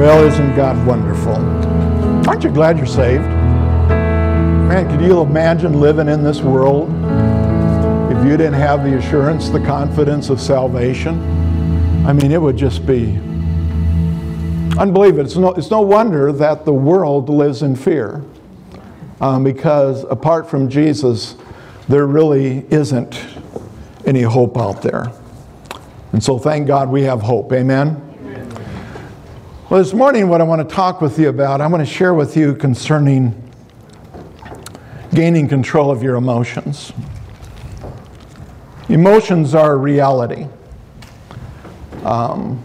Well, isn't God wonderful? Aren't you glad you're saved? Man, could you imagine living in this world if you didn't have the assurance, the confidence of salvation? I mean, it would just be unbelievable. It's no, it's no wonder that the world lives in fear um, because apart from Jesus, there really isn't any hope out there. And so thank God we have hope. Amen? Well, this morning, what I want to talk with you about, I want to share with you concerning gaining control of your emotions. Emotions are reality. Um,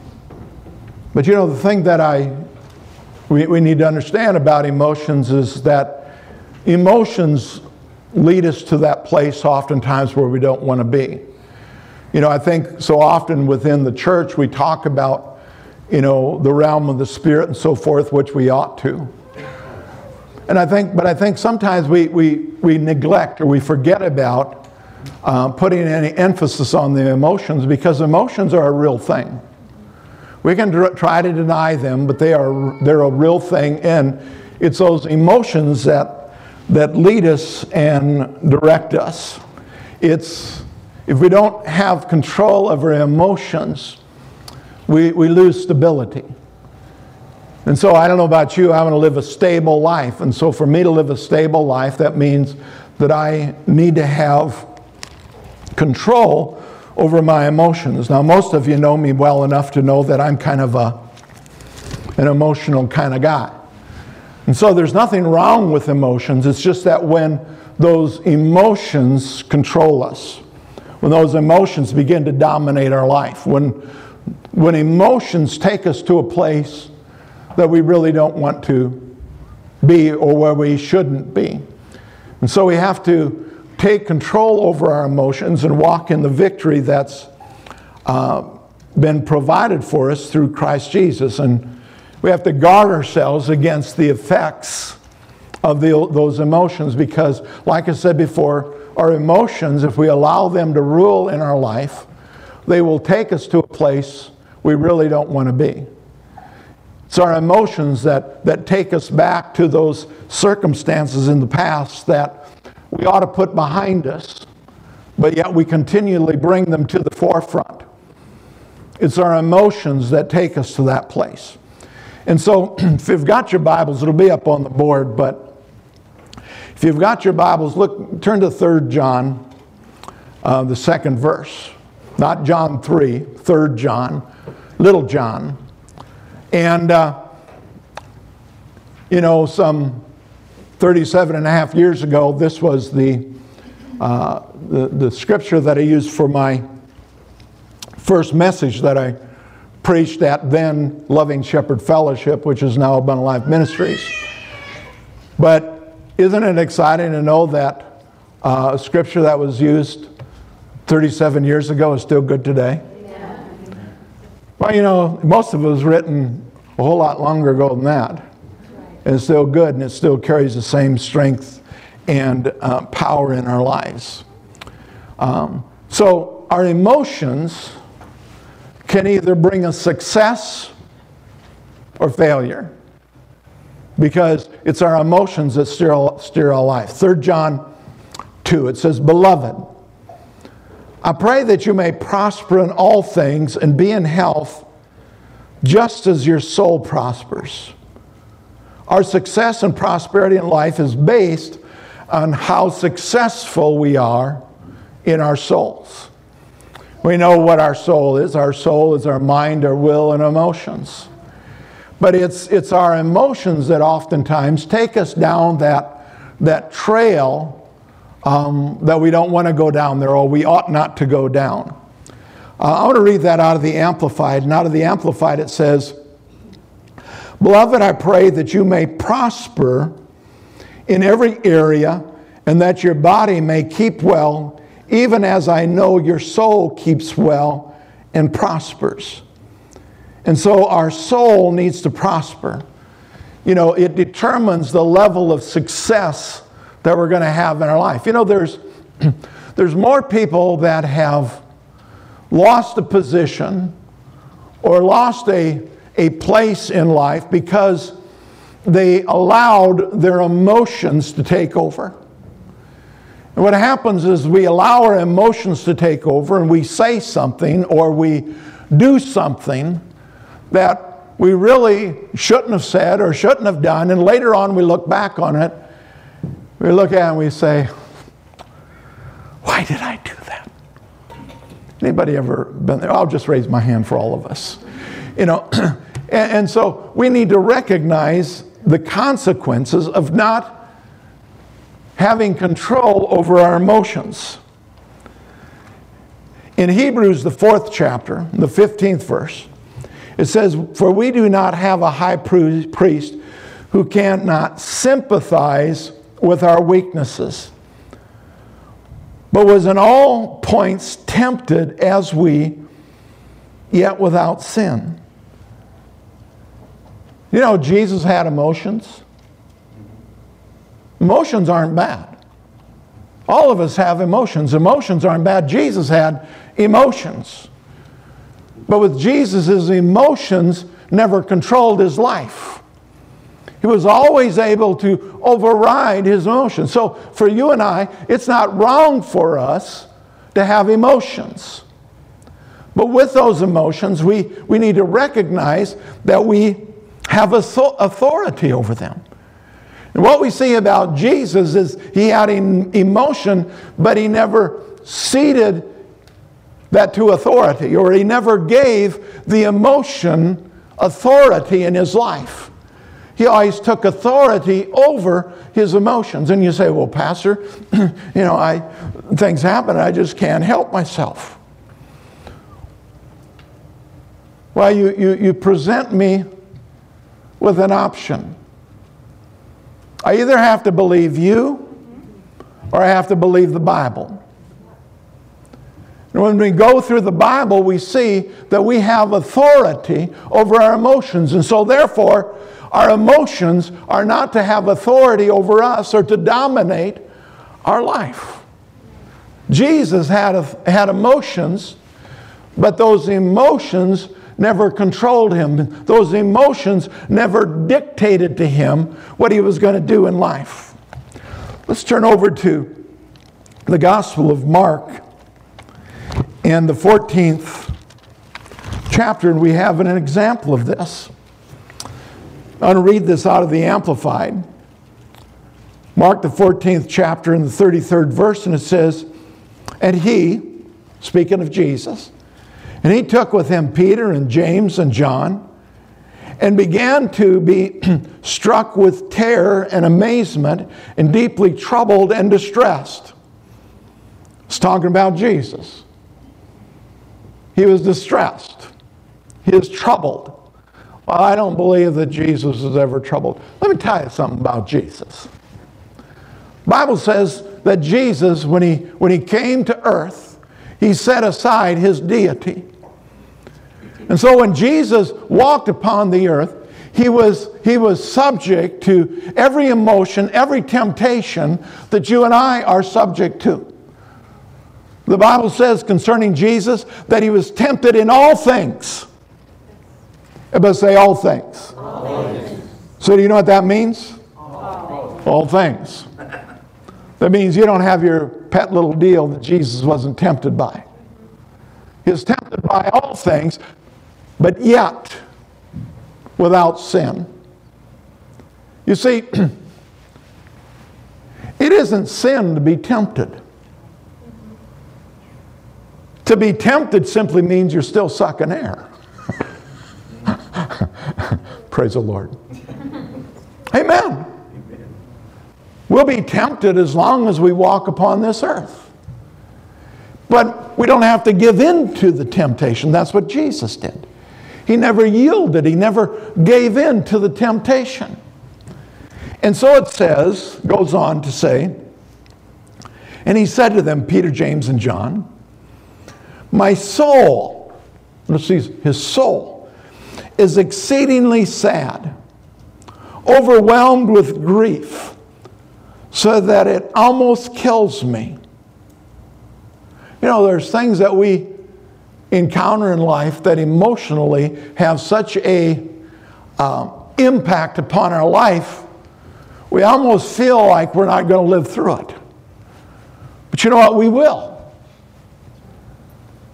but you know, the thing that I we, we need to understand about emotions is that emotions lead us to that place oftentimes where we don't want to be. You know, I think so often within the church we talk about you know, the realm of the spirit and so forth, which we ought to. And I think, but I think sometimes we, we, we neglect or we forget about uh, putting any emphasis on the emotions because emotions are a real thing. We can dr- try to deny them, but they are, they're a real thing. And it's those emotions that, that lead us and direct us. It's, if we don't have control of our emotions, we, we lose stability. And so I don't know about you, I want to live a stable life. And so for me to live a stable life, that means that I need to have control over my emotions. Now, most of you know me well enough to know that I'm kind of a, an emotional kind of guy. And so there's nothing wrong with emotions. It's just that when those emotions control us, when those emotions begin to dominate our life, when when emotions take us to a place that we really don't want to be or where we shouldn't be. And so we have to take control over our emotions and walk in the victory that's uh, been provided for us through Christ Jesus. And we have to guard ourselves against the effects of the, those emotions because, like I said before, our emotions, if we allow them to rule in our life, they will take us to a place we really don't want to be. It's our emotions that, that take us back to those circumstances in the past that we ought to put behind us, but yet we continually bring them to the forefront. It's our emotions that take us to that place. And so, if you've got your Bibles, it'll be up on the board, but if you've got your Bibles, look, turn to 3 John, uh, the second verse. Not John 3, 3 John Little John. And, uh, you know, some 37 and a half years ago, this was the, uh, the, the scripture that I used for my first message that I preached at then Loving Shepherd Fellowship, which is now Abundant Life Ministries. But isn't it exciting to know that uh, a scripture that was used 37 years ago is still good today? Well, you know, most of it was written a whole lot longer ago than that. And it's still good and it still carries the same strength and uh, power in our lives. Um, so, our emotions can either bring us success or failure because it's our emotions that steer, steer our life. 3 John 2, it says, Beloved, I pray that you may prosper in all things and be in health just as your soul prospers. Our success and prosperity in life is based on how successful we are in our souls. We know what our soul is. Our soul is our mind, our will, and emotions. But it's, it's our emotions that oftentimes take us down that, that trail um, that we don't want to go down there or we ought not to go down. Uh, I want to read that out of the Amplified. And out of the Amplified, it says, Beloved, I pray that you may prosper in every area and that your body may keep well, even as I know your soul keeps well and prospers. And so our soul needs to prosper. You know, it determines the level of success that we're going to have in our life. You know, there's, there's more people that have lost a position or lost a, a place in life because they allowed their emotions to take over. And what happens is we allow our emotions to take over and we say something or we do something that we really shouldn't have said or shouldn't have done. And later on we look back on it, we look at it and we say, why did I do that? Anybody ever been there? I'll just raise my hand for all of us. You know, and, and so we need to recognize the consequences of not having control over our emotions. In Hebrews, the fourth chapter, the 15th verse, it says, For we do not have a high priest who cannot sympathize with our weaknesses, but was in all points tempted as we, yet without sin. You know, Jesus had emotions. Emotions aren't bad. All of us have emotions. Emotions aren't bad. Jesus had emotions. But with Jesus, his emotions never controlled his life. He was always able to override his emotions. So for you and I, it's not wrong for us to have emotions. But with those emotions, we, we need to recognize that we have authority over them. And what we see about Jesus is he had emotion, but he never ceded that to authority, or he never gave the emotion authority in his life. He always took authority over his emotions. And you say, well, Pastor, you know, I, things happen, I just can't help myself. Well, you, you, you present me with an option. I either have to believe you or I have to believe the Bible. And when we go through the Bible, we see that we have authority over our emotions. And so, therefore, our emotions are not to have authority over us or to dominate our life. Jesus had, a, had emotions, but those emotions never controlled him. Those emotions never dictated to him what he was going to do in life. Let's turn over to the Gospel of Mark and the 14th chapter, and we have an example of this. I'm going to read this out of the Amplified. Mark, the 14th chapter, and the 33rd verse, and it says, And he, speaking of Jesus, and he took with him Peter and James and John and began to be struck with terror and amazement and deeply troubled and distressed. It's talking about Jesus. He was distressed. He was troubled. Well, I don't believe that Jesus was ever troubled. Let me tell you something about Jesus. Bible says that Jesus, when he, when he came to earth, he set aside his deity. And so when Jesus walked upon the earth, he was, he was subject to every emotion, every temptation that you and I are subject to. The Bible says concerning Jesus that he was tempted in all things. Everybody say all things. all. So do you know what that means? All, all things. That means you don't have your pet little deal that Jesus wasn't tempted by. He was tempted by all things, but yet without sin. You see, it isn't sin to be tempted. To be tempted simply means you're still sucking air. Praise the Lord. Amen. We'll be tempted as long as we walk upon this earth. But we don't have to give in to the temptation. That's what Jesus did. He never yielded, he never gave in to the temptation. And so it says, goes on to say, and he said to them, Peter, James, and John, My soul, let's see, his soul, is exceedingly sad, overwhelmed with grief, so that it almost kills me. You know, there's things that we encounter in life that emotionally have such a uh, impact upon our life, we almost feel like we're not going to live through it. But you know what? We will.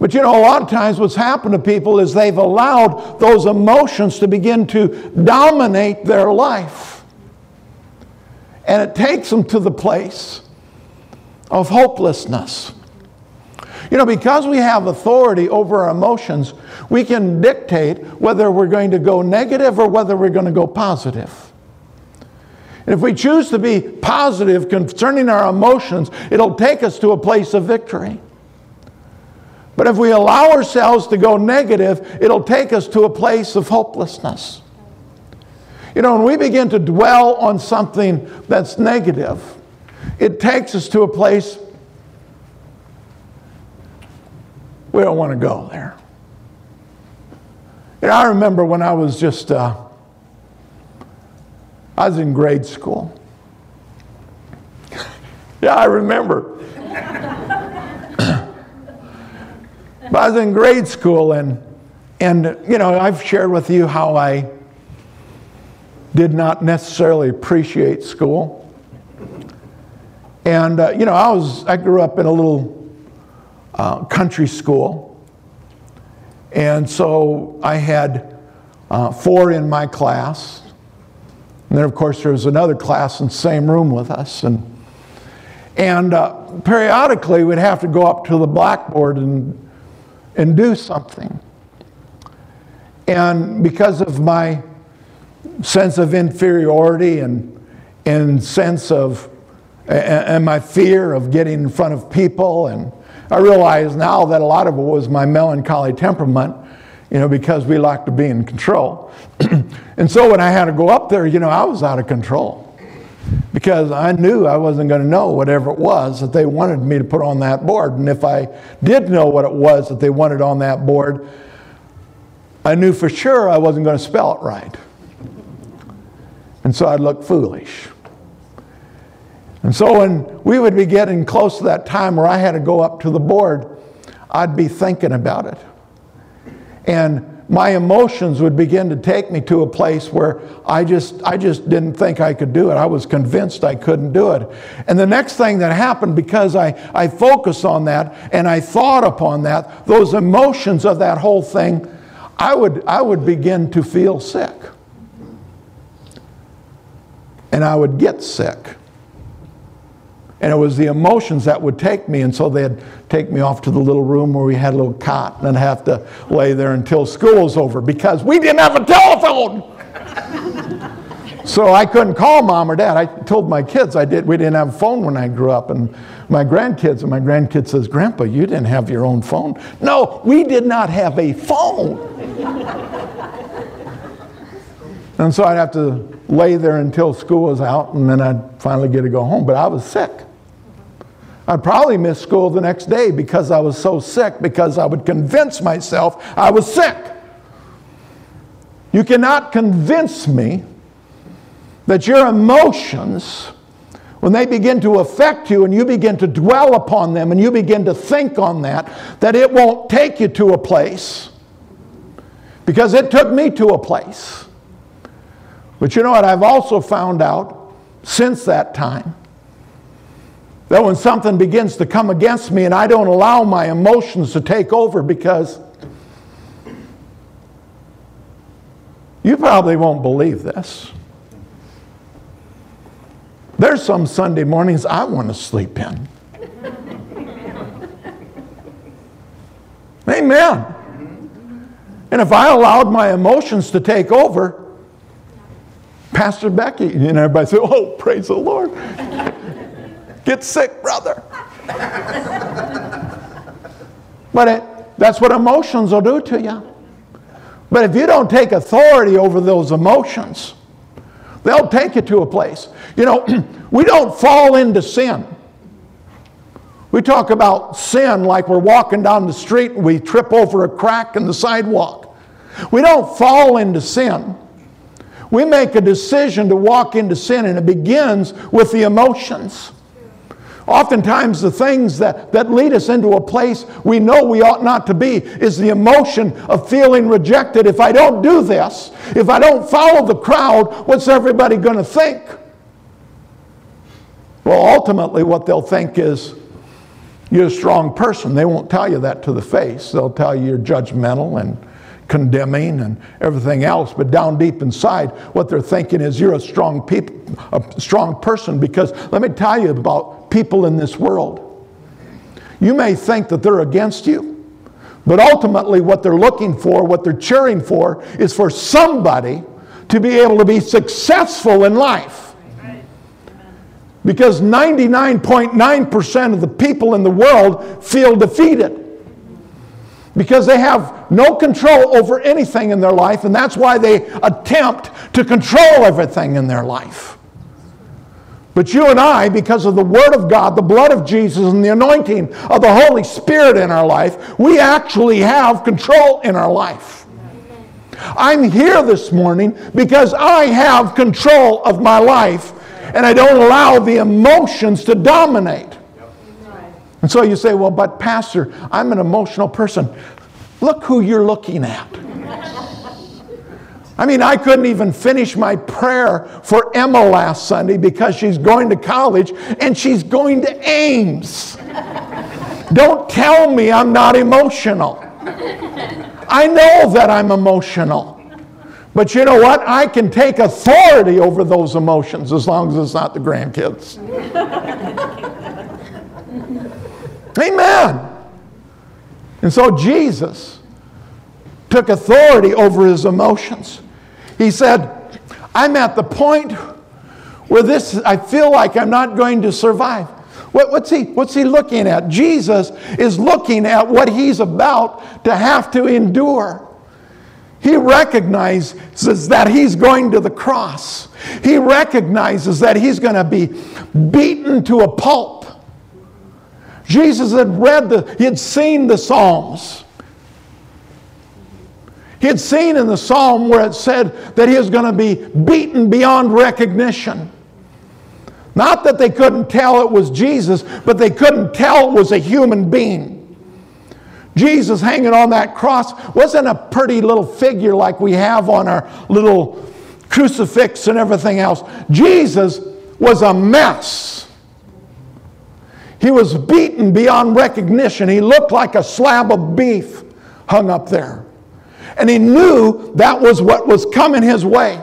But you know, a lot of times what's happened to people is they've allowed those emotions to begin to dominate their life. And it takes them to the place of hopelessness. You know, because we have authority over our emotions, we can dictate whether we're going to go negative or whether we're going to go positive. And if we choose to be positive concerning our emotions, it'll take us to a place of victory. But if we allow ourselves to go negative, it'll take us to a place of hopelessness. You know, when we begin to dwell on something that's negative, it takes us to a place we don't want to go there. You know, I remember when I was just, uh, I was in grade school. yeah, I remember. But I was in grade school, and, and, you know, I've shared with you how I did not necessarily appreciate school. And, uh, you know, I, was, I grew up in a little uh, country school. And so I had uh, four in my class. And then, of course, there was another class in the same room with us. And, and uh, periodically, we'd have to go up to the blackboard and and do something. And because of my sense of inferiority and, and sense of, and my fear of getting in front of people, and I realize now that a lot of it was my melancholy temperament, you know, because we like to be in control. and so when I had to go up there, you know, I was out of control because I knew I wasn't going to know whatever it was that they wanted me to put on that board. And if I did know what it was that they wanted on that board, I knew for sure I wasn't going to spell it right. And so I'd look foolish. And so when we would be getting close to that time where I had to go up to the board, I'd be thinking about it. And my emotions would begin to take me to a place where I just, I just didn't think I could do it. I was convinced I couldn't do it. And the next thing that happened, because I, I focused on that and I thought upon that, those emotions of that whole thing, I would, I would begin to feel sick. And I would get sick. And it was the emotions that would take me. And so they'd take me off to the little room where we had a little cot and I'd have to lay there until school was over because we didn't have a telephone. so I couldn't call mom or dad. I told my kids I did. We didn't have a phone when I grew up. And my grandkids, and my grandkid says, Grandpa, you didn't have your own phone. No, we did not have a phone. and so I'd have to lay there until school was out and then I'd finally get to go home. But I was sick. I'd probably miss school the next day because I was so sick, because I would convince myself I was sick. You cannot convince me that your emotions, when they begin to affect you and you begin to dwell upon them and you begin to think on that, that it won't take you to a place. Because it took me to a place. But you know what? I've also found out since that time that when something begins to come against me and I don't allow my emotions to take over because you probably won't believe this. There's some Sunday mornings I want to sleep in. Amen. And if I allowed my emotions to take over, Pastor Becky, and everybody said, Oh, praise the Lord. Get sick, brother. but it, that's what emotions will do to you. But if you don't take authority over those emotions, they'll take you to a place. You know, we don't fall into sin. We talk about sin like we're walking down the street and we trip over a crack in the sidewalk. We don't fall into sin. We make a decision to walk into sin, and it begins with the emotions. Oftentimes, the things that, that lead us into a place we know we ought not to be is the emotion of feeling rejected. If I don't do this, if I don't follow the crowd, what's everybody going to think? Well, ultimately, what they'll think is you're a strong person. They won't tell you that to the face, they'll tell you you're judgmental and condemning and everything else. But down deep inside, what they're thinking is you're a strong people, a strong person. Because let me tell you about people in this world. You may think that they're against you, but ultimately, what they're looking for, what they're cheering for, is for somebody to be able to be successful in life. Because 99.9% of the people in the world feel defeated. Because they have no control over anything in their life, and that's why they attempt to control everything in their life. But you and I, because of the Word of God, the blood of Jesus, and the anointing of the Holy Spirit in our life, we actually have control in our life. I'm here this morning because I have control of my life and I don't allow the emotions to dominate. And so you say, well, but Pastor, I'm an emotional person. Look who you're looking at. I mean, I couldn't even finish my prayer for Emma last Sunday because she's going to college and she's going to Ames. Don't tell me I'm not emotional. I know that I'm emotional. But you know what? I can take authority over those emotions as long as it's not the grandkids. Amen. And so Jesus took authority over his emotions. He said, I'm at the point where this, I feel like I'm not going to survive. What, what's, he, what's he looking at? Jesus is looking at what he's about to have to endure. He recognizes that he's going to the cross. He recognizes that he's going to be beaten to a pulp. Jesus had read the, he had seen the Psalms. He had seen in the psalm where it said that he was going to be beaten beyond recognition. Not that they couldn't tell it was Jesus, but they couldn't tell it was a human being. Jesus hanging on that cross wasn't a pretty little figure like we have on our little crucifix and everything else. Jesus was a mess. He was beaten beyond recognition. He looked like a slab of beef hung up there. And he knew that was what was coming his way.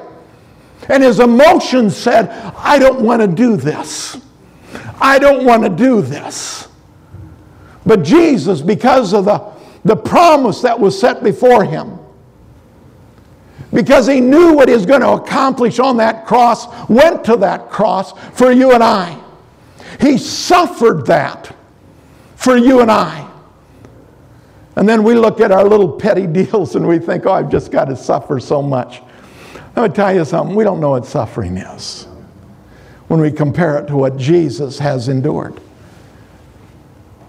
And his emotions said, I don't want to do this. I don't want to do this. But Jesus, because of the, the promise that was set before him, because he knew what he was going to accomplish on that cross, went to that cross for you and I. He suffered that for you and I. And then we look at our little petty deals and we think, oh, I've just got to suffer so much. Let me tell you something, we don't know what suffering is when we compare it to what Jesus has endured.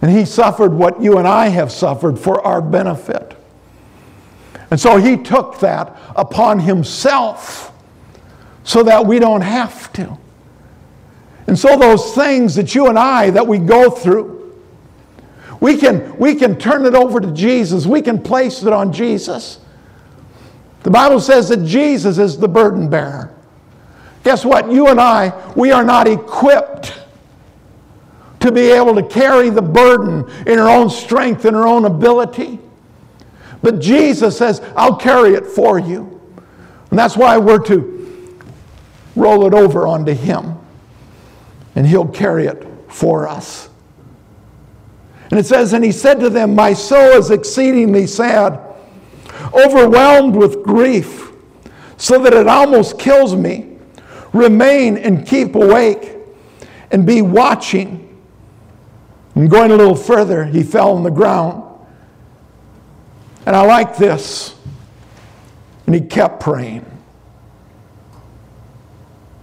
And he suffered what you and I have suffered for our benefit. And so he took that upon himself so that we don't have to. And so those things that you and I that we go through, we can, we can turn it over to Jesus. We can place it on Jesus. The Bible says that Jesus is the burden bearer. Guess what? You and I, we are not equipped to be able to carry the burden in our own strength and our own ability. But Jesus says, I'll carry it for you. And that's why we're to roll it over onto Him. And He'll carry it for us. And it says, And he said to them, My soul is exceedingly sad, overwhelmed with grief, so that it almost kills me. Remain and keep awake and be watching. And going a little further, he fell on the ground. And I like this. And he kept praying.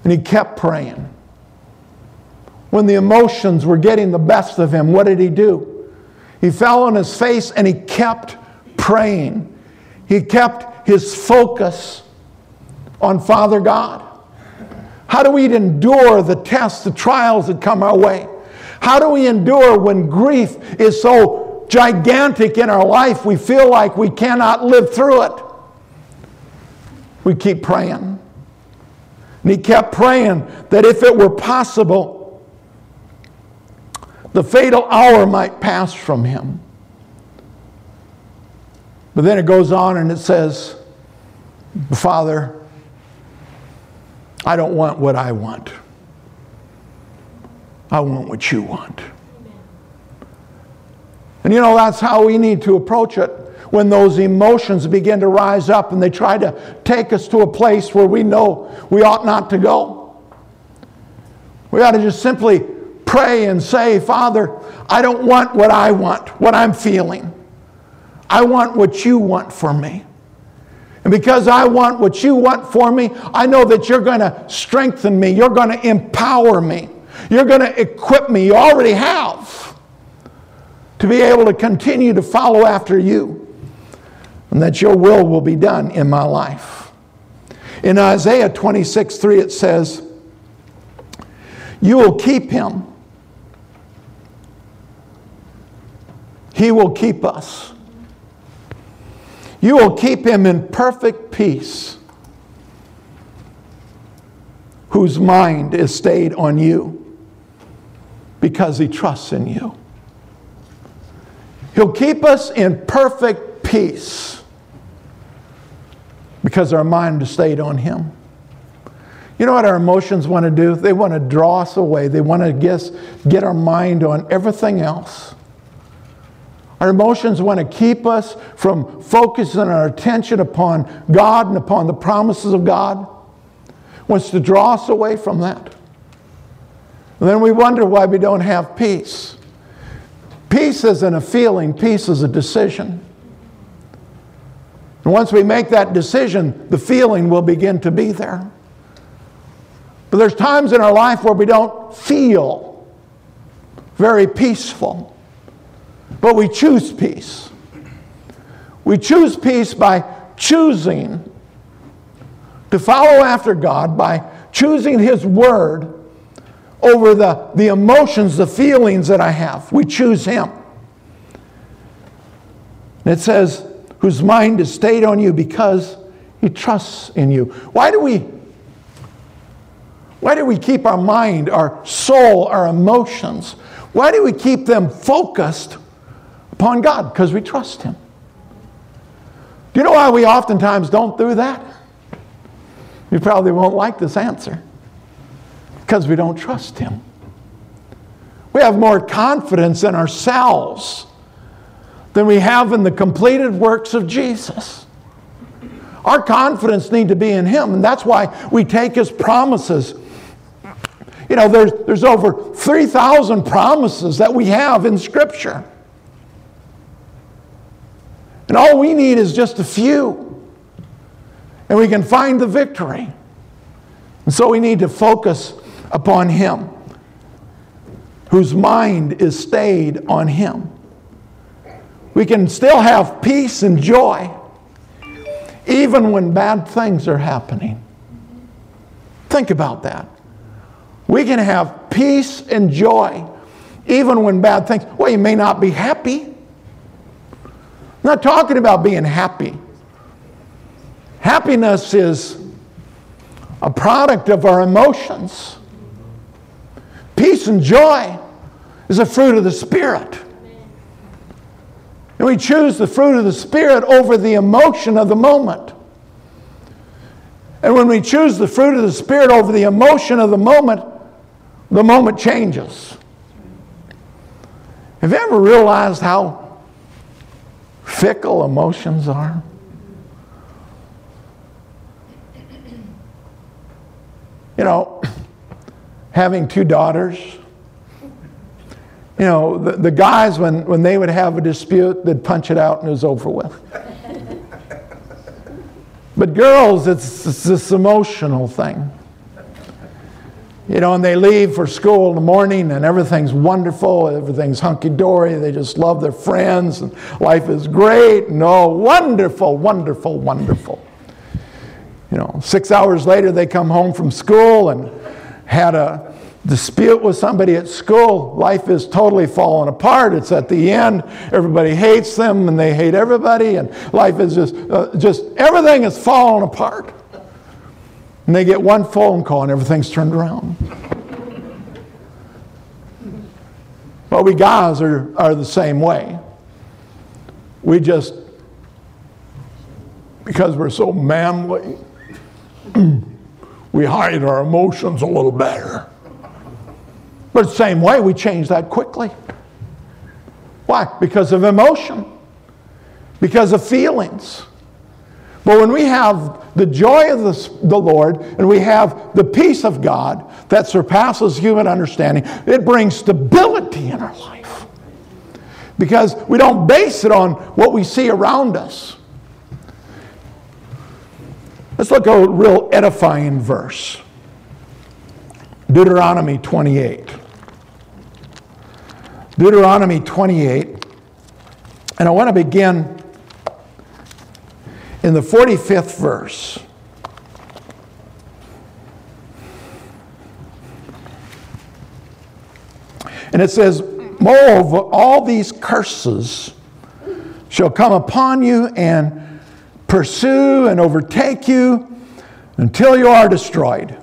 And he kept praying. When the emotions were getting the best of him, what did he do? He fell on his face and he kept praying. He kept his focus on Father God. How do we endure the tests, the trials that come our way? How do we endure when grief is so gigantic in our life we feel like we cannot live through it? We keep praying. And he kept praying that if it were possible, the fatal hour might pass from him. But then it goes on and it says, Father, I don't want what I want. I want what you want. And you know, that's how we need to approach it when those emotions begin to rise up and they try to take us to a place where we know we ought not to go. We ought to just simply pray and say, Father, I don't want what I want, what I'm feeling. I want what you want for me. And because I want what you want for me, I know that you're going to strengthen me, you're going to empower me. You're going to equip me, you already have, to be able to continue to follow after you. And that your will will be done in my life. In Isaiah 26 3, it says, You will keep him. He will keep us. You will keep him in perfect peace, whose mind is stayed on you because he trusts in you. He'll keep us in perfect peace because our mind is stayed on him. You know what our emotions want to do? They want to draw us away. They want to get, get our mind on everything else. Our emotions want to keep us from focusing our attention upon God and upon the promises of God. Wants to draw us away from that. And then we wonder why we don't have peace. Peace isn't a feeling, peace is a decision. And once we make that decision, the feeling will begin to be there. But there's times in our life where we don't feel very peaceful, but we choose peace. We choose peace by choosing to follow after God, by choosing His Word over the, the emotions, the feelings that I have. We choose Him. And it says, whose mind is stayed on you because he trusts in you. Why do we? Why do we keep our mind, our soul, our emotions? Why do we keep them focused upon God? Because we trust Him. Do you know why we oftentimes don't do that? You probably won't like this answer because we don't trust Him. We have more confidence in ourselves than we have in the completed works of Jesus. Our confidence need to be in Him, and that's why we take His promises. You know, there's, there's over 3,000 promises that we have in Scripture. And all we need is just a few, and we can find the victory. And so we need to focus upon him, whose mind is stayed on him. We can still have peace and joy even when bad things are happening. Think about that. We can have peace and joy even when bad things. Well, you may not be happy. Not talking about being happy. Happiness is a product of our emotions. Peace and joy is a fruit of the Spirit. And we choose the fruit of the Spirit over the emotion of the moment. And when we choose the fruit of the Spirit over the emotion of the moment, the moment changes. Have you ever realized how fickle emotions are? You know, having two daughters. You know, the, the guys, when, when they would have a dispute, they'd punch it out and it was over with. but girls, it's, it's this emotional thing. You know, and they leave for school in the morning and everything's wonderful, everything's hunky dory, they just love their friends, and life is great, and oh, wonderful, wonderful, wonderful. You know, six hours later, they come home from school and had a dispute with somebody at school, life is totally falling apart. It's at the end. Everybody hates them and they hate everybody, and life is just, uh, just everything is falling apart. And they get one phone call and everything's turned around. But we guys are, are the same way. We just, because we're so manly, we hide our emotions a little better. But the same way, we change that quickly. Why? Because of emotion, because of feelings. But when we have the joy of the, the Lord and we have the peace of God that surpasses human understanding, it brings stability in our life. Because we don't base it on what we see around us. Let's look at a real edifying verse Deuteronomy 28. Deuteronomy 28. And I want to begin in the 45th verse. And it says, Moreover, all these curses shall come upon you and pursue and overtake you until you are destroyed.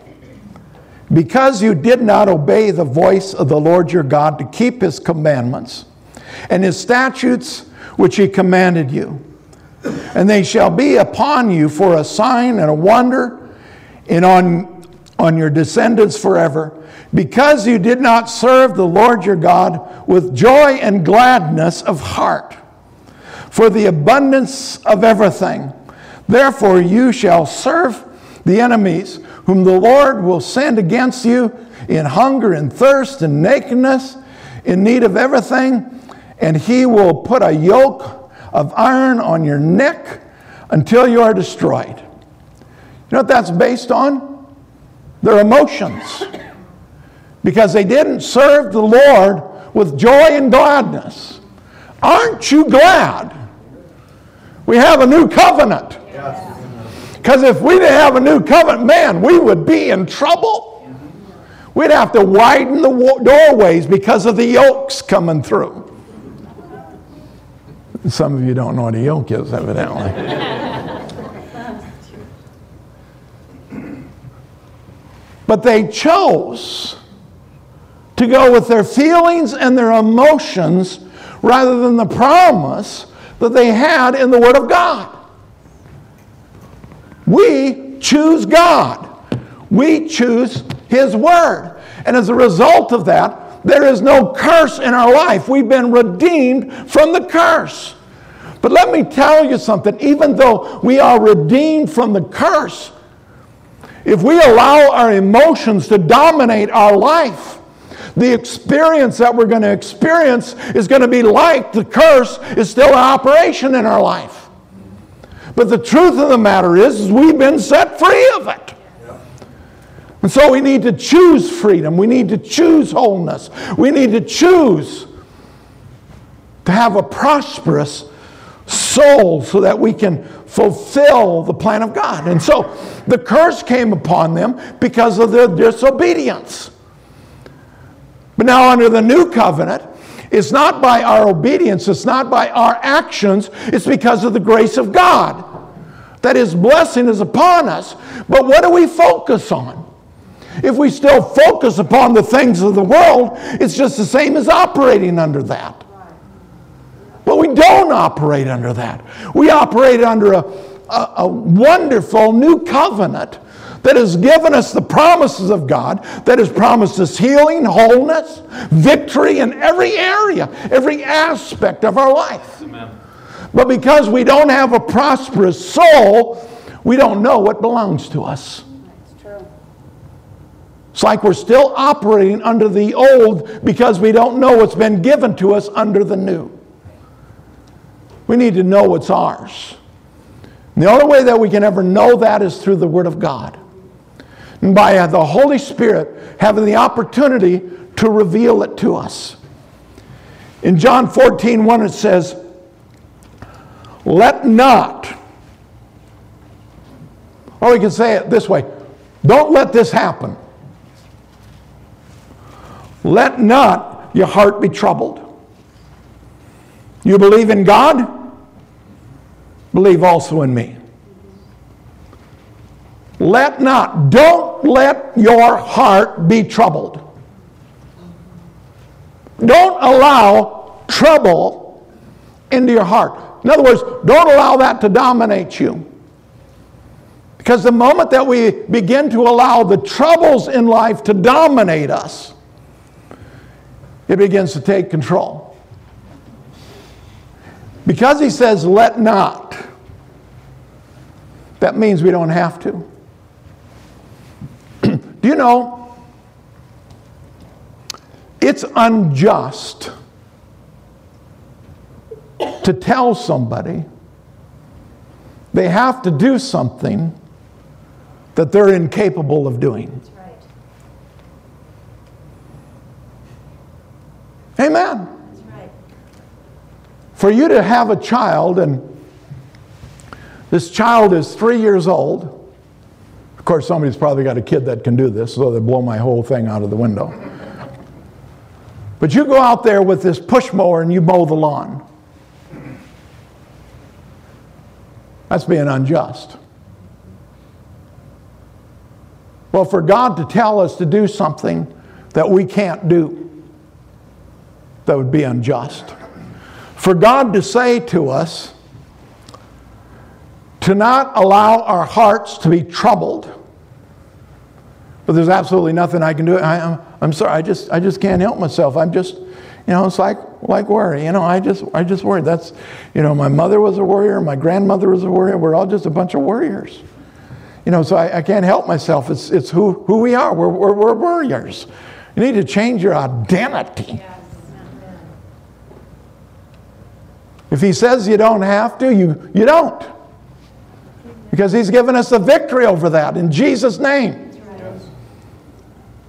Because you did not obey the voice of the Lord your God to keep his commandments and his statutes which he commanded you and they shall be upon you for a sign and a wonder, and on, on your descendants forever, because you did not serve the Lord your God with joy and gladness of heart, for the abundance of everything. Therefore, you shall serve the enemies whom the Lord will send against you in hunger and thirst and nakedness, in need of everything, and he will put a yoke of iron on your neck until you are destroyed. You know what that's based on? Their emotions. Because they didn't serve the Lord with joy and gladness. Aren't you glad? We have a new covenant. Because if we didn't have a new covenant, man, we would be in trouble. We'd have to widen the doorways because of the yokes coming through. Some of you don't know what a yoke is, evidently. but they chose to go with their feelings and their emotions rather than the promise that they had in the Word of God. We choose God. We choose His Word. And as a result of that, there is no curse in our life. We've been redeemed from the curse. But let me tell you something even though we are redeemed from the curse, if we allow our emotions to dominate our life, the experience that we're going to experience is going to be like the curse is still in operation in our life. But the truth of the matter is, is we've been set free of it. And so we need to choose freedom. We need to choose wholeness. We need to choose to have a prosperous soul so that we can fulfill the plan of God. And so the curse came upon them because of their disobedience. But now, under the new covenant, it's not by our obedience, it's not by our actions, it's because of the grace of God. That His blessing is upon us. But what do we focus on? If we still focus upon the things of the world, it's just the same as operating under that. But we don't operate under that. We operate under a, a, a, wonderful new covenant that has given us the promises of God, that has promised us healing, wholeness, victory in every area, every aspect of our life. Amen. But because we don't have a prosperous soul, we don't know what belongs to us. It's like we're still operating under the old because we don't know what's been given to us under the new. We need to know what's ours. And the only way that we can ever know that is through the Word of God. And by the Holy Spirit having the opportunity to reveal it to us. In John 14, 1, it says, Let not, or we can say it this way, don't let this happen. Let not your heart be troubled. You believe in God? Believe also in me. Let not, don't let your heart be troubled. Don't allow trouble into your heart. In other words, don't allow that to dominate you. Because the moment that we begin to allow the troubles in life to dominate us, it begins to take control. Because he says, let not, that means we don't have to. Do you know? It's unjust to tell somebody they have to do something that they're incapable of doing. That's right. Amen. For you to have a child, and this child is three years old. Of course, somebody's probably got a kid that can do this, so they blow my whole thing out of the window. But you go out there with this push mower and you mow the lawn. That's being unjust. Well, for God to tell us to do something that we can't do, that would be unjust. For God to say to us, to not allow our hearts to be troubled. But there's absolutely nothing I can do. I, am I'm sorry, I just, I just can't help myself. I'm just, you know, it's like, like worry. You know, I just, I just worry. That's, you know, my mother was a warrior, my grandmother was a warrior. We're all just a bunch of warriors. You know, so I, I can't help myself. It's, it's who, who we are. We're, we're, we're warriors. You need to change your identity. Yes. Amen. If he says you don't have to, you, you don't. Because he's given us the victory over that in Jesus' name.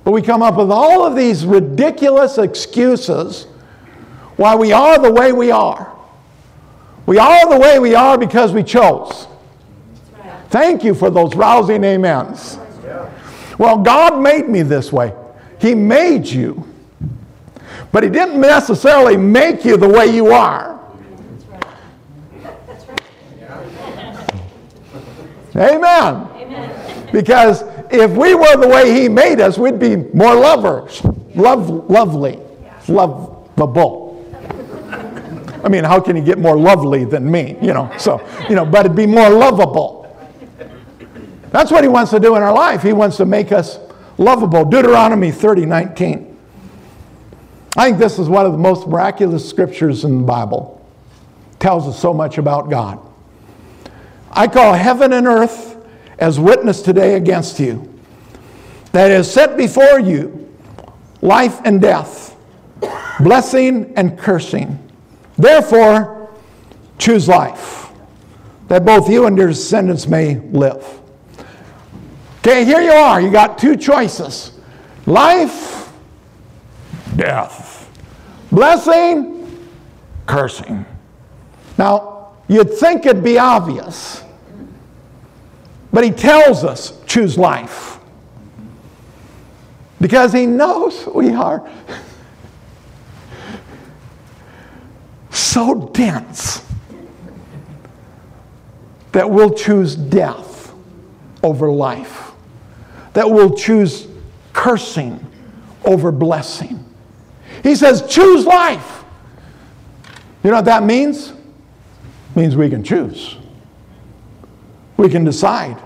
But we come up with all of these ridiculous excuses why we are the way we are. We are the way we are because we chose. Thank you for those rousing amens. Well, God made me this way. He made you. But He didn't necessarily make you the way you are. That's right. That's right. Amen. Amen. Because if we were the way He made us, we'd be more lovers, love, lovely, lovable. I mean, how can you get more lovely than me? You know, so, you know, but it'd be more lovable. That's what He wants to do in our life. He wants to make us lovable. Deuteronomy 30 19. I think this is one of the most miraculous scriptures in the Bible. Tells us so much about God. I call heaven and earth as witness today against you that is set before you life and death, blessing and cursing. Therefore, choose life, that both you and your descendants may live. Okay, here you are. You got two choices life, death, blessing, cursing. Now, you'd think it'd be obvious. But he tells us choose life. Because he knows we are so dense that we'll choose death over life, that we'll choose cursing over blessing. He says, choose life. You know what that means? means we can choose. We can decide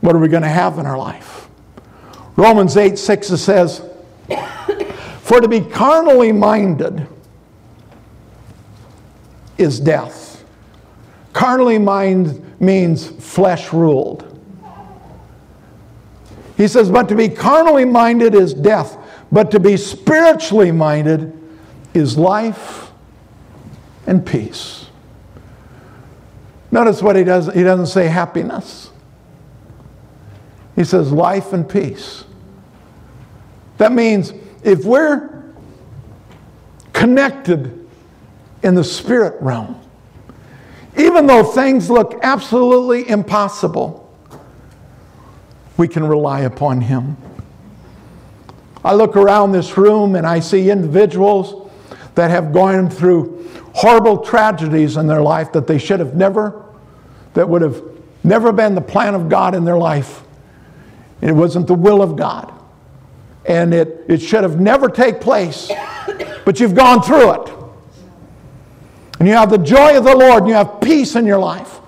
what are we going to have in our life. Romans 8 6 says, For to be carnally minded is death. Carnally mind means flesh ruled. He says, But to be carnally minded is death, but to be spiritually minded is life and peace. Notice what he does. He doesn't say happiness. He says life and peace. That means if we're connected in the spirit realm, even though things look absolutely impossible, we can rely upon him. I look around this room and I see individuals that have gone through horrible tragedies in their life that they should have never, that would have never been the plan of God in their life. It wasn't the will of God. And it, it should have never take place. But you've gone through it. And you have the joy of the Lord and you have peace in your life.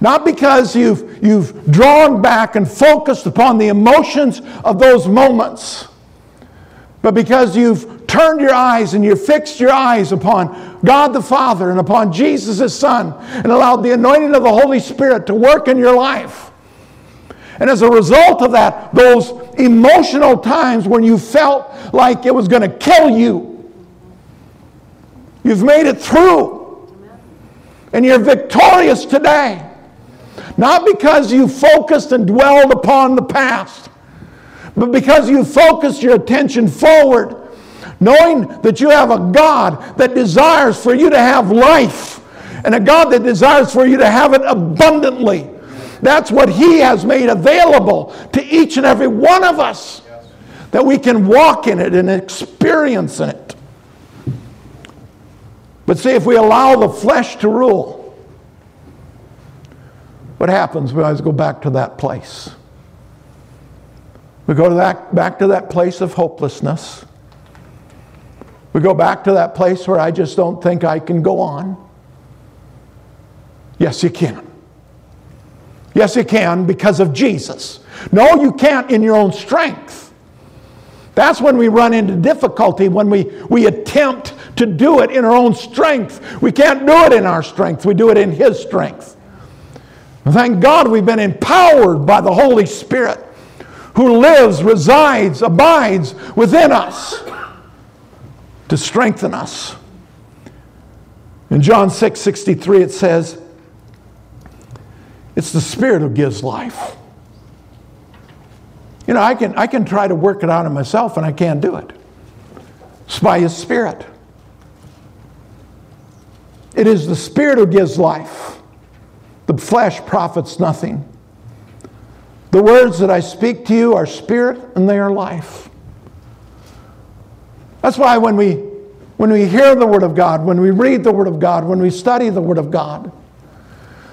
Not because you've, you've drawn back and focused upon the emotions of those moments, but because you've turned your eyes and you've fixed your eyes upon God the Father and upon Jesus His Son and allowed the anointing of the Holy Spirit to work in your life. And as a result of that, those emotional times when you felt like it was going to kill you, you've made it through. And you're victorious today. Not because you focused and dwelled upon the past, but because you focused your attention forward, knowing that you have a God that desires for you to have life and a God that desires for you to have it abundantly. That's what He has made available to each and every one of us, that we can walk in it and experience it. But see, if we allow the flesh to rule, what happens? We always go back to that place. We go to that, back to that place of hopelessness. We go back to that place where I just don't think I can go on. Yes, you can. Yes, you can because of Jesus. No, you can't in your own strength. That's when we run into difficulty, when we, we attempt to do it in our own strength. We can't do it in our strength, we do it in His strength. Thank God we've been empowered by the Holy Spirit who lives, resides, abides within us to strengthen us. In John 6 63, it says, It's the Spirit who gives life. You know, I can, I can try to work it out in myself and I can't do it. It's by His Spirit. It is the Spirit who gives life. The flesh profits nothing. The words that I speak to you are spirit and they are life. That's why when we, when we hear the Word of God, when we read the Word of God, when we study the Word of God,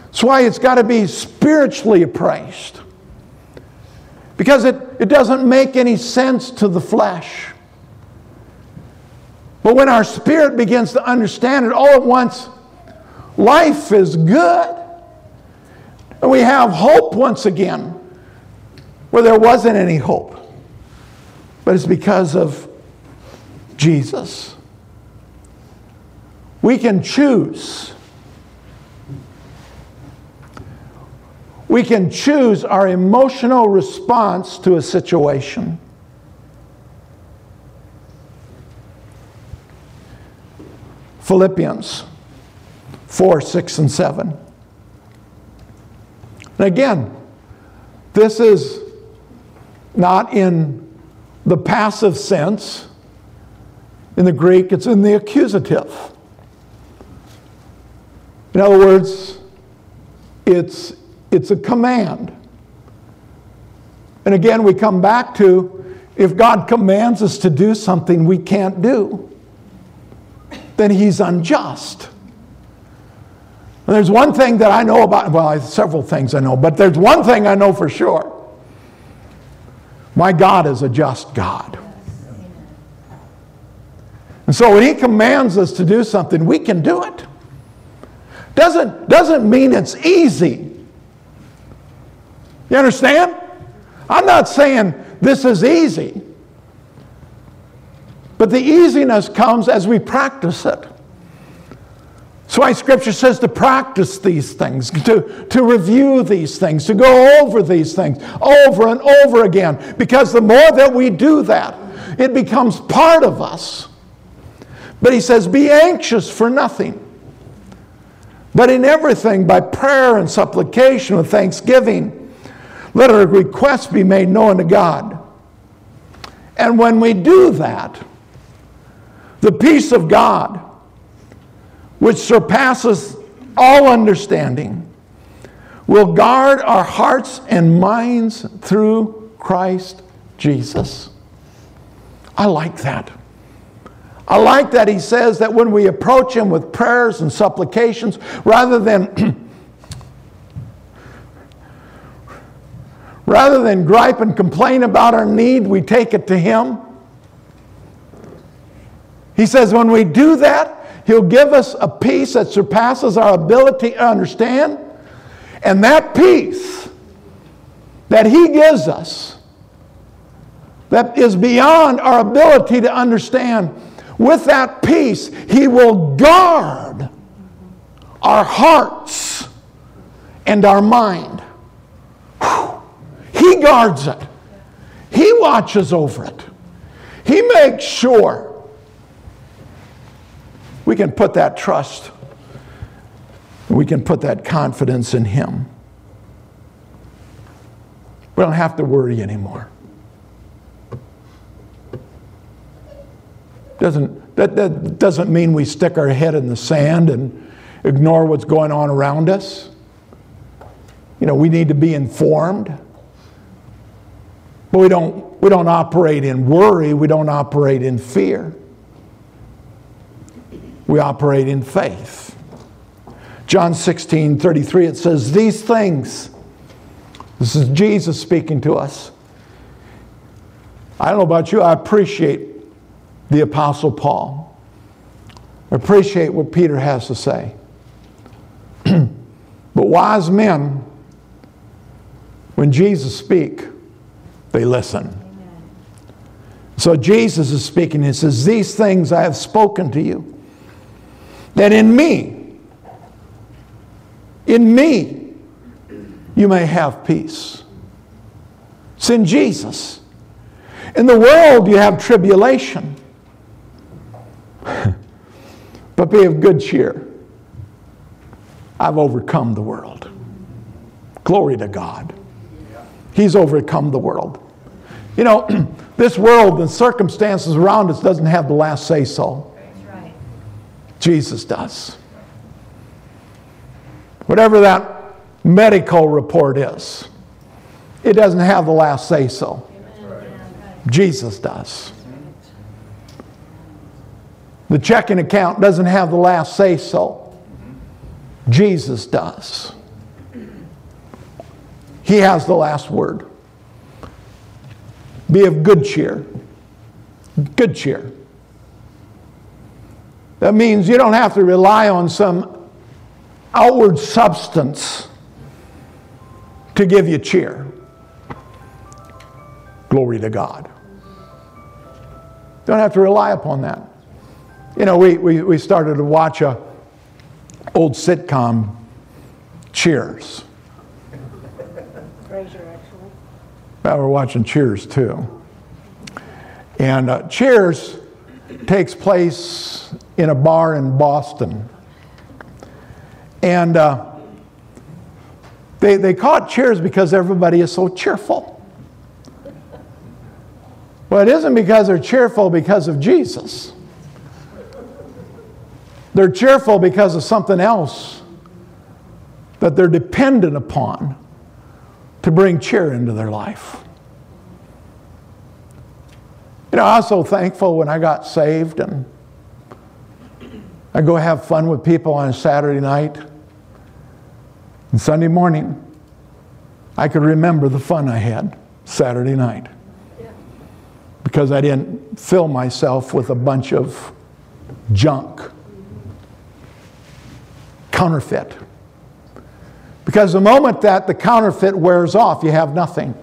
that's why it's got to be spiritually appraised. Because it, it doesn't make any sense to the flesh. But when our spirit begins to understand it all at once, life is good. And we have hope once again where there wasn't any hope. But it's because of Jesus. We can choose. We can choose our emotional response to a situation. Philippians 4, 6, and 7. And again, this is not in the passive sense. In the Greek, it's in the accusative. In other words, it's, it's a command. And again, we come back to if God commands us to do something we can't do, then He's unjust. And there's one thing that I know about, well, several things I know, but there's one thing I know for sure. My God is a just God. And so when He commands us to do something, we can do it. Doesn't, doesn't mean it's easy. You understand? I'm not saying this is easy. But the easiness comes as we practice it. That's why Scripture says to practice these things, to, to review these things, to go over these things over and over again. Because the more that we do that, it becomes part of us. But he says, Be anxious for nothing, but in everything by prayer and supplication with thanksgiving, let our requests be made known to God. And when we do that, the peace of God which surpasses all understanding, will guard our hearts and minds through Christ Jesus. I like that. I like that he says that when we approach him with prayers and supplications, rather than rather than gripe and complain about our need, we take it to him. He says when we do that, he'll give us a peace that surpasses our ability to understand. And that peace that he gives us, that is beyond our ability to understand, with that peace, He will guard our hearts and our mind. He guards it, He watches over it, He makes sure we can put that trust, we can put that confidence in Him. We don't have to worry anymore. Doesn't, that, that doesn't mean we stick our head in the sand and ignore what's going on around us. You know, we need to be informed. But we don't, we don't operate in worry, we don't operate in fear. We operate in faith. John 16, 33, it says, These things, this is Jesus speaking to us. I don't know about you, I appreciate the Apostle Paul. Appreciate what Peter has to say. but wise men, when Jesus speak, they listen. Amen. So Jesus is speaking. He says, These things I have spoken to you, that in me, in me, you may have peace. It's in Jesus. In the world, you have tribulation. but be of good cheer. I've overcome the world. Glory to God. He's overcome the world. You know, this world and circumstances around us doesn't have the last say so. Right. Jesus does. Whatever that medical report is, it doesn't have the last say so. Jesus does. The checking account doesn't have the last say so. Jesus does. He has the last word. Be of good cheer. Good cheer. That means you don't have to rely on some outward substance to give you cheer. Glory to God. Don't have to rely upon that. You know, we, we, we started to watch a old sitcom, Cheers. Frasier, actually. Well, we're watching Cheers too. And uh, Cheers takes place in a bar in Boston. And uh, they, they call it Cheers because everybody is so cheerful. Well, it isn't because they're cheerful because of Jesus. They're cheerful because of something else that they're dependent upon to bring cheer into their life. You know, I was so thankful when I got saved and I go have fun with people on a Saturday night and Sunday morning. I could remember the fun I had Saturday night because I didn't fill myself with a bunch of junk counterfeit. Because the moment that the counterfeit wears off, you have nothing.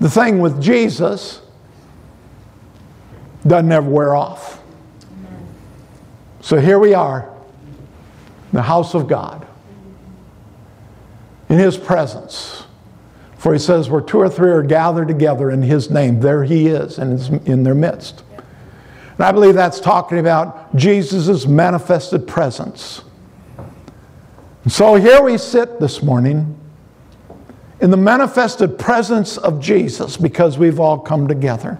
The thing with Jesus doesn't ever wear off. So here we are, the house of God, in His presence. For He says, where two or three are gathered together in His name, there He is and in their midst. And I believe that's talking about Jesus' manifested presence. So here we sit this morning in the manifested presence of Jesus because we've all come together.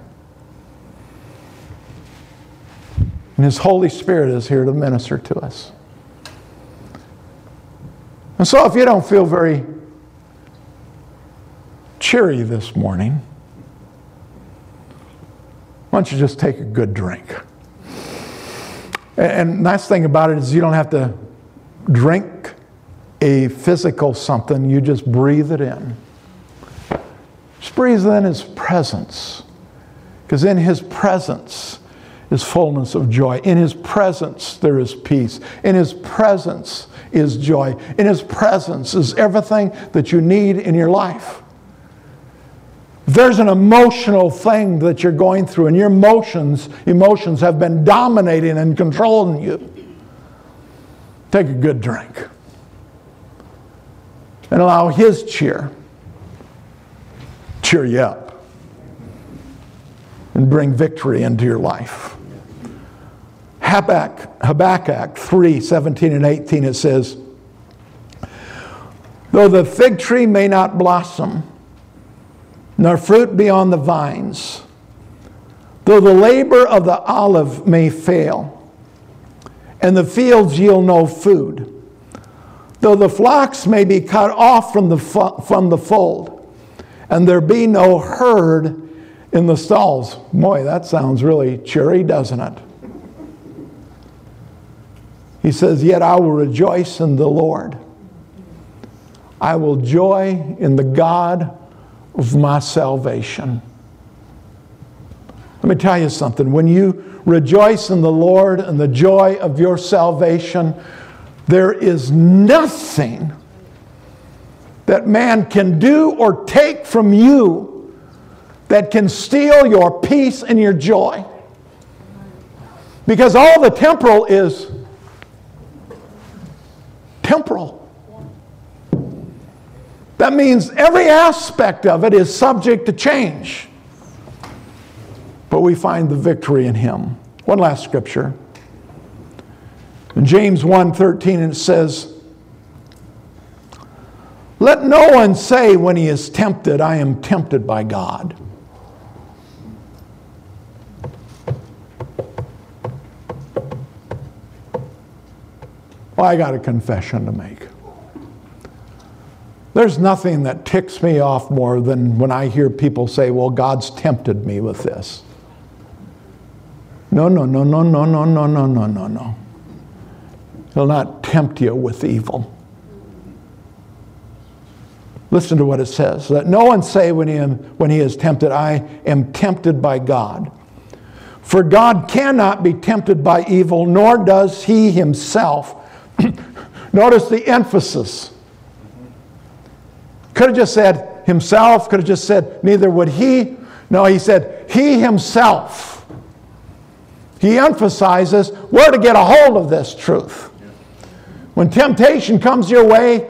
And His Holy Spirit is here to minister to us. And so if you don't feel very cheery this morning, why don't you just take a good drink? And nice thing about it is you don't have to drink a physical something, you just breathe it in. Just breathe in His presence. Because in His presence is fullness of joy. In His presence, there is peace. In His presence is joy. In His presence is everything that you need in your life. There's an emotional thing that you're going through and your emotions, emotions have been dominating and controlling you, take a good drink. And allow His cheer cheer you up. And bring victory into your life. Habakkuk, Habakkuk 3 17 and 18, it says, Though the fig tree may not blossom, nor fruit be on the vines. Though the labor of the olive may fail, and the fields yield no food, though the flocks may be cut off from the, from the fold, and there be no herd in the stalls. Boy, that sounds really cheery, doesn't it? He says, Yet I will rejoice in the Lord. I will joy in the God of my salvation. Let me tell you something. When you rejoice in the Lord and the joy of your salvation, there is nothing that man can do or take from you that can steal your peace and your joy. Because all the temporal is temporal. That means every aspect of it is subject to change. But we find the victory in him. One last scripture. In James 1:13 it says, "Let no one say when he is tempted, I am tempted by God." Well, I got a confession to make. There's nothing that ticks me off more than when I hear people say, Well, God's tempted me with this. No, no, no, no, no, no, no, no, no, no, no. He'll not tempt you with evil. Listen to what it says. Let no one say when he, am, when he is tempted, I am tempted by God. For God cannot be tempted by evil, nor does he himself. Notice the emphasis. Could have just said himself, could have just said neither would he. No, he said he himself. He emphasizes where to get a hold of this truth. When temptation comes your way,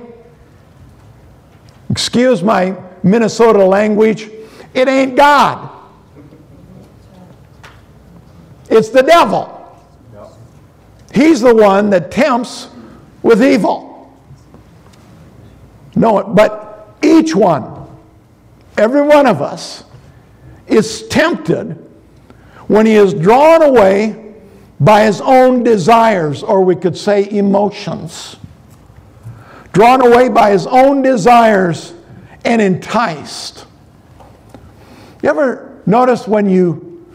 excuse my Minnesota language, it ain't God. It's the devil. He's the one that tempts with evil. No, but each one, every one of us, is tempted when he is drawn away by his own desires, or we could say emotions. Drawn away by his own desires and enticed. You ever notice when you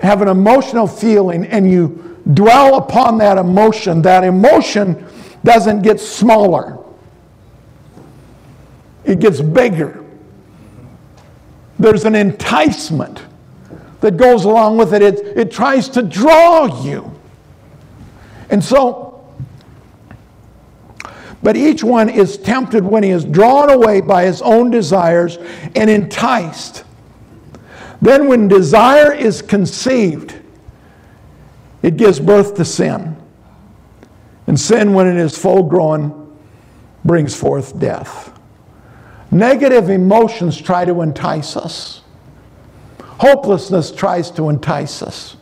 have an emotional feeling and you dwell upon that emotion, that emotion doesn't get smaller it gets bigger. There's an enticement that goes along with it. It, it tries to draw you. And so, but each one is tempted when he is drawn away by his own desires and enticed. Then, when desire is conceived, it gives birth to sin. And sin, when it is full grown, brings forth death. Negative emotions try to entice us. Hopelessness tries to entice us.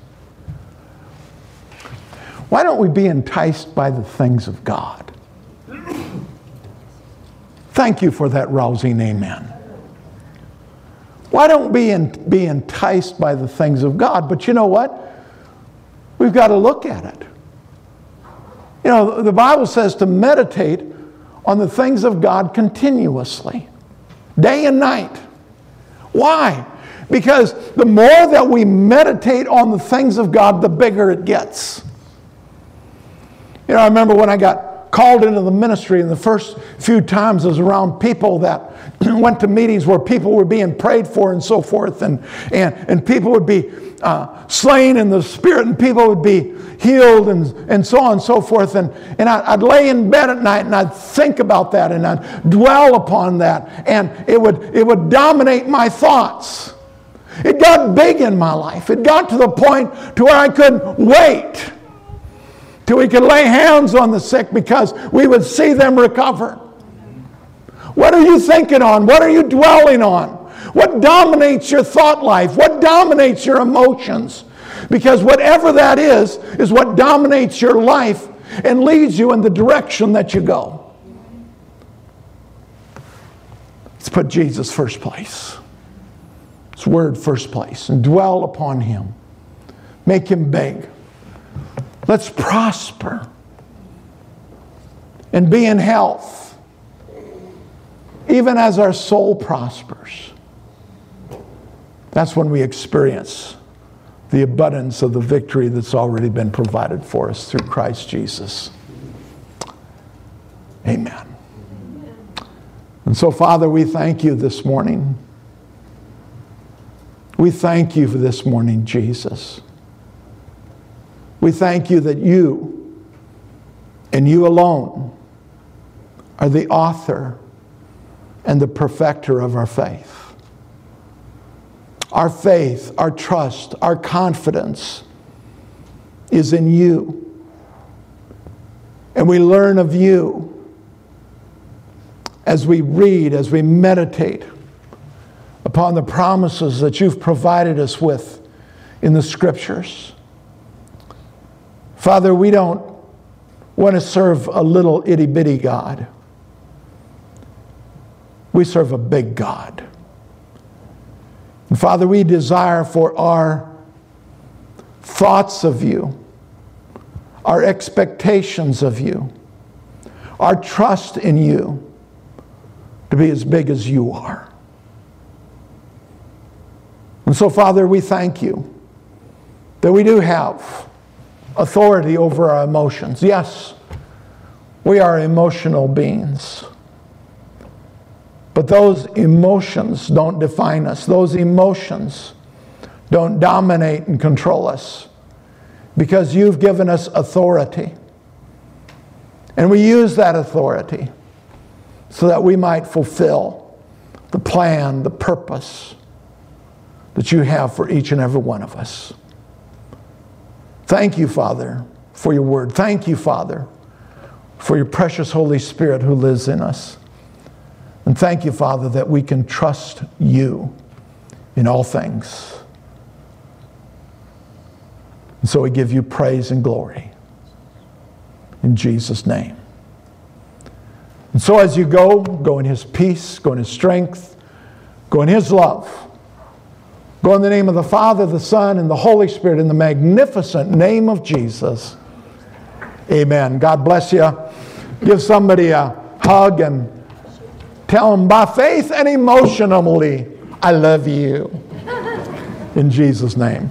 Why don't we be enticed by the things of God? Thank you for that rousing amen. Why don't we be enticed by the things of God? But you know what? We've got to look at it. You know, the Bible says to meditate on the things of God continuously day and night. Why? Because the more that we meditate on the things of God, the bigger it gets. You know, I remember when I got called into the ministry, and the first few times was around people that went to meetings where people were being prayed for and so forth, and, and, and people would be uh, slain in the spirit, and people would be healed, and, and so on and so forth. And, and I, I'd lay in bed at night and I'd think about that and I'd dwell upon that, and it would, it would dominate my thoughts. It got big in my life. It got to the point to where I couldn't wait till we could lay hands on the sick because we would see them recover. What are you thinking on? What are you dwelling on? What dominates your thought life? What dominates your emotions? Because whatever that is, is what dominates your life and leads you in the direction that you go. Let's put Jesus first place. His word first place and dwell upon him. Make him big. Let's prosper and be in health, even as our soul prospers. That's when we experience the abundance of the victory that's already been provided for us through Christ Jesus. Amen. And so, Father, we thank you this morning. We thank you for this morning, Jesus. We thank you that you and you alone are the author and the perfecter of our faith. Our faith, our trust, our confidence is in you. And we learn of you as we read, as we meditate upon the promises that you've provided us with in the scriptures. Father, we don't want to serve a little itty bitty God. We serve a big God. And Father, we desire for our thoughts of you, our expectations of you, our trust in you to be as big as you are. And so, Father, we thank you that we do have authority over our emotions. Yes, we are emotional beings. But those emotions don't define us. Those emotions don't dominate and control us because you've given us authority. And we use that authority so that we might fulfill the plan, the purpose that you have for each and every one of us. Thank you, Father, for your word. Thank you, Father, for your precious Holy Spirit who lives in us. And thank you, Father, that we can trust you in all things. And so we give you praise and glory in Jesus' name. And so as you go, go in his peace, go in his strength, go in his love. Go in the name of the Father, the Son, and the Holy Spirit, in the magnificent name of Jesus. Amen. God bless you. Give somebody a hug and tell them by faith and emotionally, I love you. In Jesus' name.